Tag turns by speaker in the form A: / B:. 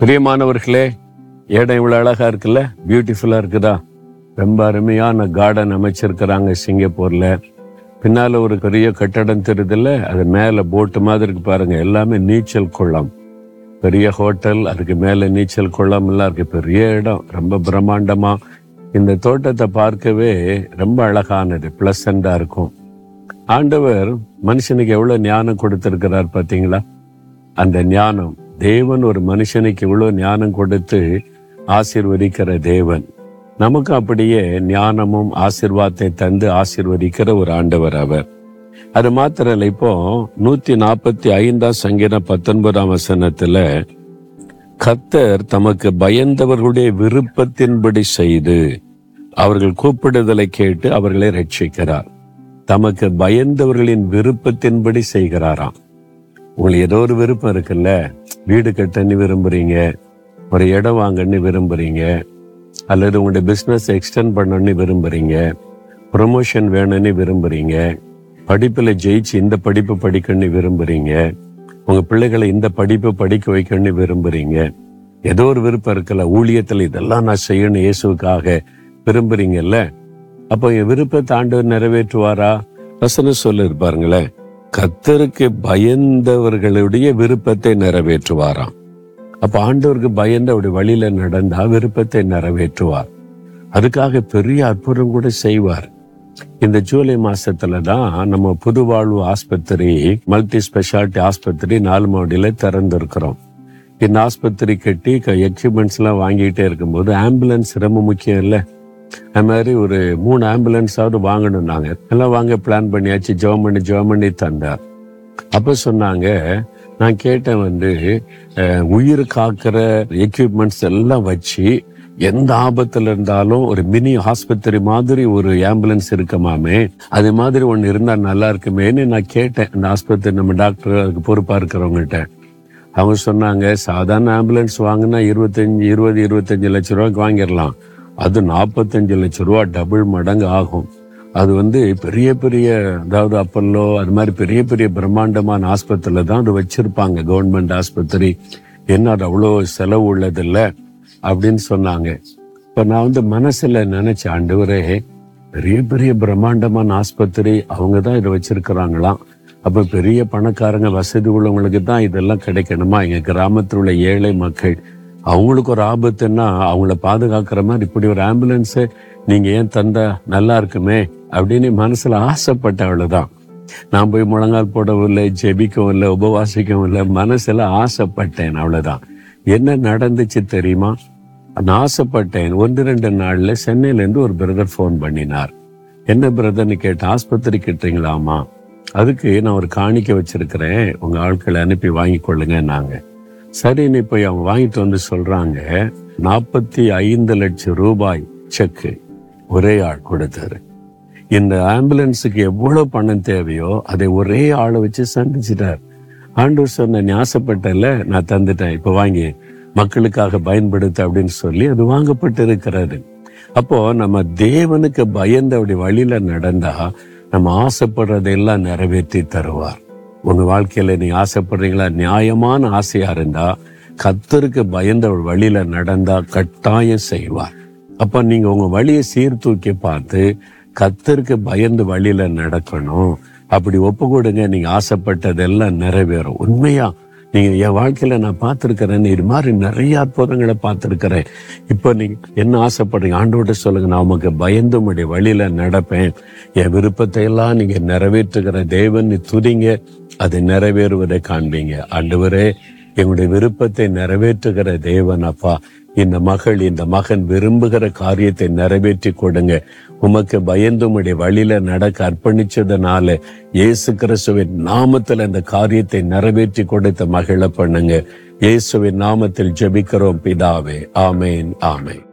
A: பிரியமானவர்களே இடம் இவ்வளோ அழகா இருக்குல்ல? பியூட்டிஃபுல்லா இருக்குதா? ரொம்ப அருமையான கார்டன் அமைச்சிருக்கிறாங்க சிங்கப்பூர்ல. பின்னால ஒரு பெரிய கட்டடம் தெரியுதுல்ல? அது மேல போட்டு மாதிரி இருக்கு பாருங்க. எல்லாமே நீச்சல் குளம். பெரிய ஹோட்டல் அதுக்கு மேல நீச்சல் குளம் எல்லாம் இருக்கு. பெரிய இடம் ரொம்ப பிரம்மாண்டமா. இந்த தோட்டத்தை பார்க்கவே ரொம்ப அழகானது பிளசண்டா இருக்கும். ஆண்டவர் மனுஷனுக்கு எவ்வளவு ஞானம் கொடுத்திருக்கிறார் பார்த்தீங்களா அந்த ஞானம். தேவன் ஒரு மனுஷனுக்கு இவ்வளோ ஞானம் கொடுத்து ஆசிர்வதிக்கிற தேவன். நமக்கு அப்படியே ஞானமும் ஆசிர்வாதத்தை தந்து ஆசீர்வதிக்கிற ஒரு ஆண்டவர் அவர். அது மாத்திரம் இல்லை இப்போ நூத்தி நாற்பத்தி ஐந்தாம் சங்கீதம் பத்தொன்பதாம் வசனத்துல கத்தர் தமக்கு பயந்தவர்களுடைய விருப்பத்தின்படி செய்து அவர்கள் கூப்பிடுதலை கேட்டு அவர்களை ரட்சிக்கிறார். தமக்கு பயந்தவர்களின் விருப்பத்தின்படி செய்கிறாராம். உங்களுக்கு ஏதோ ஒரு விருப்பம் இருக்குல்ல? வீடு கட்டன்னு விரும்புறீங்க ஒரு இடம் வாங்கன்னு விரும்புறீங்க அல்லது உங்களுடைய பிஸ்னஸ் எக்ஸ்டெண்ட் பண்ணணும்னு விரும்புறீங்க ப்ரொமோஷன் வேணும்னு விரும்புறீங்க படிப்பில் ஜெயிச்சு இந்த படிப்பு படிக்கணும்னு விரும்புறீங்க உங்க பிள்ளைகளை இந்த படிப்பு படிக்க வைக்கணும்னு விரும்புறீங்க ஏதோ ஒரு விருப்பம் இருக்கல ஊழியத்தில் இதெல்லாம் நான் செய்யணும் இயேசுக்காக விரும்புறீங்கல்ல? அப்போ என் விருப்பத்தை ஆண்டு நிறைவேற்றுவாரா? வசனம் சொல்லிருப்பாருங்களேன் பாருங்களேன் கத்தருக்கு பயந்தவர்களுடைய விருப்பத்தை நிறைவேற்றுவாராம். அப்ப ஆண்டவருக்கு பயந்து அவருடைய வழியில நடந்தா விருப்பத்தை நிறைவேற்றுவார். அதுக்காக பெரிய அற்புதம் கூட செய்வார். இந்த ஜூலை மாசத்துல தான் நம்ம புதுவாழ்வு ஆஸ்பத்திரி மல்டி ஸ்பெஷாலிட்டி ஆஸ்பத்திரி நாலு மாவட்டியில திறந்திருக்கிறோம். இந்த ஆஸ்பத்திரி கட்டி எக்யூப்மெண்ட்ஸ் எல்லாம் வாங்கிட்டே இருக்கும்போது ஆம்புலன்ஸ் ரொம்ப முக்கியம் இல்லை? அது மாதிரி ஒரு மூணு ஆம்புலன்ஸாவது வாங்கணும் நாங்கள் எல்லாம் வாங்க பிளான் பண்ணியாச்சு. ஜெபம் பண்ணி ஜெபம் பண்ணி தந்தார். அப்போ சொன்னாங்க நான் கேட்டேன் வந்து உயிர் காக்கிற எக்யூப்மெண்ட்ஸ் எல்லாம் வச்சு எந்த ஆபத்தில் இருந்தாலும் ஒரு மினி ஆஸ்பத்திரி மாதிரி ஒரு ஆம்புலன்ஸ் இருக்குமாமே அது மாதிரி ஒன்று இருந்தால் நல்லா இருக்குமேன்னு நான் கேட்டேன். அந்த ஆஸ்பத்திரி நம்ம டாக்டர் அதுக்கு பொறுப்பாக இருக்கிறவங்ககிட்ட அவங்க சொன்னாங்க சாதாரண ஆம்புலன்ஸ் வாங்கினா இருபத்தஞ்சு இருபது இருபத்தஞ்சு லட்ச ரூபாய்க்கு வாங்கிடலாம். அது நாற்பத்தஞ்சு லட்சம் ரூபா டபுள் மடங்கு ஆகும். அது வந்து பெரிய பெரிய அதாவது அப்பல்லோ அது மாதிரி பெரிய பெரிய பிரம்மாண்டமான ஆஸ்பத்திரியில தான் அது வச்சிருப்பாங்க. கவர்மெண்ட் ஆஸ்பத்திரி என்ன அது அவ்வளோ செலவு உள்ளதில்ல அப்படின்னு சொன்னாங்க. இப்போ நான் வந்து மனசில் நினைச்ச ஆண்டவரே பெரிய பெரிய பிரம்மாண்டமான ஆஸ்பத்திரி அவங்க தான் இதை வச்சிருக்கிறாங்களாம். அப்போ பெரிய பணக்காரங்க வசதி உள்ளவங்களுக்கு தான் இதெல்லாம் கிடைக்கணுமா? எங்கள் கிராமத்தில் உள்ள ஏழை மக்கள் அவங்களுக்கு ஒரு ஆபத்துன்னா அவங்கள பாதுகாக்கிற மாதிரி இப்படி ஒரு ஆம்புலன்ஸு நீங்கள் ஏன் தந்தா நல்லா இருக்குமே? அப்படின்னு மனசில் ஆசைப்பட்டவள் அவ்வளவுதான் நான் போய் முழங்கால் போடவும் இல்லை ஜெபிக்கவும் இல்லை உபவாசிக்கவும் இல்லை மனசில் ஆசைப்பட்டேன் அவ்வளோதான் என்ன நடந்துச்சு தெரியுமா? நான் ஆசைப்பட்டேன். ஒன்று ரெண்டு நாளில் சென்னையிலேருந்து ஒரு பிரதர் ஃபோன் பண்ணினார். என்ன பிரதர்னு கேட்டு ஆஸ்பத்திரி கிட்டீங்களாமா அதுக்கு நான் ஒரு காணிக்க வச்சிருக்கிறேன். உங்கள் ஆட்களை அனுப்பி வாங்கி கொள்ளுங்க நாங்கள் சரின்னு இப்போ அவங்க வாங்கிட்டு வந்து சொல்றாங்க நாற்பத்தி ஐந்து லட்சம் ரூபாய் செக்கு ஒரே ஆள் கொடுத்தாரு. இந்த ஆம்புலன்ஸுக்கு எவ்வளோ பணம் தேவையோ அதை ஒரே ஆளை வச்சு சந்திச்சிட்டார். ஆண்டவர் சொன்ன நீ நான் தந்துட்டேன். இப்போ வாங்கி மக்களுக்காக பயன்படுத்த அப்படின்னு சொல்லி அது வாங்கப்பட்டு இருக்கிறாரு அப்போ நம்ம தேவனுக்கு பயந்து அப்படி வழியில நடந்தா நம்ம ஆசைப்படுறதையெல்லாம் நிறைவேற்றி தருவார். உங்கள் வாழ்க்கையில் நீ ஆசைப்படுறீங்களா? நியாயமான ஆசையாக இருந்தால் கத்தருக்கு பயந்த வழியில் நடந்தால் கட்டாயம் செய்வார். அப்போ நீங்கள் உங்கள் வழியை சீர்தூக்கி பார்த்து கத்தருக்கு பயந்து வழியில் நடக்கணும். அப்படி ஒப்பு கொடுங்க நீங்கள் ஆசைப்பட்டதெல்லாம் நிறைவேறும். உண்மையாக நீங்க என் வாழ்க்கையில நான் பார்த்துருக்கிறேன் இது மாதிரி நிறைய அற்புதங்களை பார்த்துருக்கிறேன். இப்போ நீங்கள் என்ன ஆசைப்படுறீங்க? ஆண்டோட்ட சொல்லுங்க நான் உமக்கு பயந்து உடைய வழியில நடப்பேன். என் விருப்பத்தை எல்லாம் நீங்க நிறைவேற்றுகிற தேவன் துதிங்க. அது நிறைவேறுவதை காண்பீங்க. ஆண்டவரே எங்களுடைய விருப்பத்தை நிறைவேற்றுகிற தேவன் அப்பா. இந்த மகள் இந்த மகன் விரும்புகிற காரியத்தை நிறைவேற்றி கொடுங்க. உமக்கு பயந்து உடைய வழியில நடக்க அர்ப்பணிச்சதுனால இயேசு கிறிஸ்துவின் நாமத்தில் அந்த காரியத்தை நிறைவேற்றி கொடுத்த மகிழ பண்ணுங்க. இயேசுவின் நாமத்தில் ஜெபிக்கிறோம் பிதாவே. ஆமேன் ஆமேன்.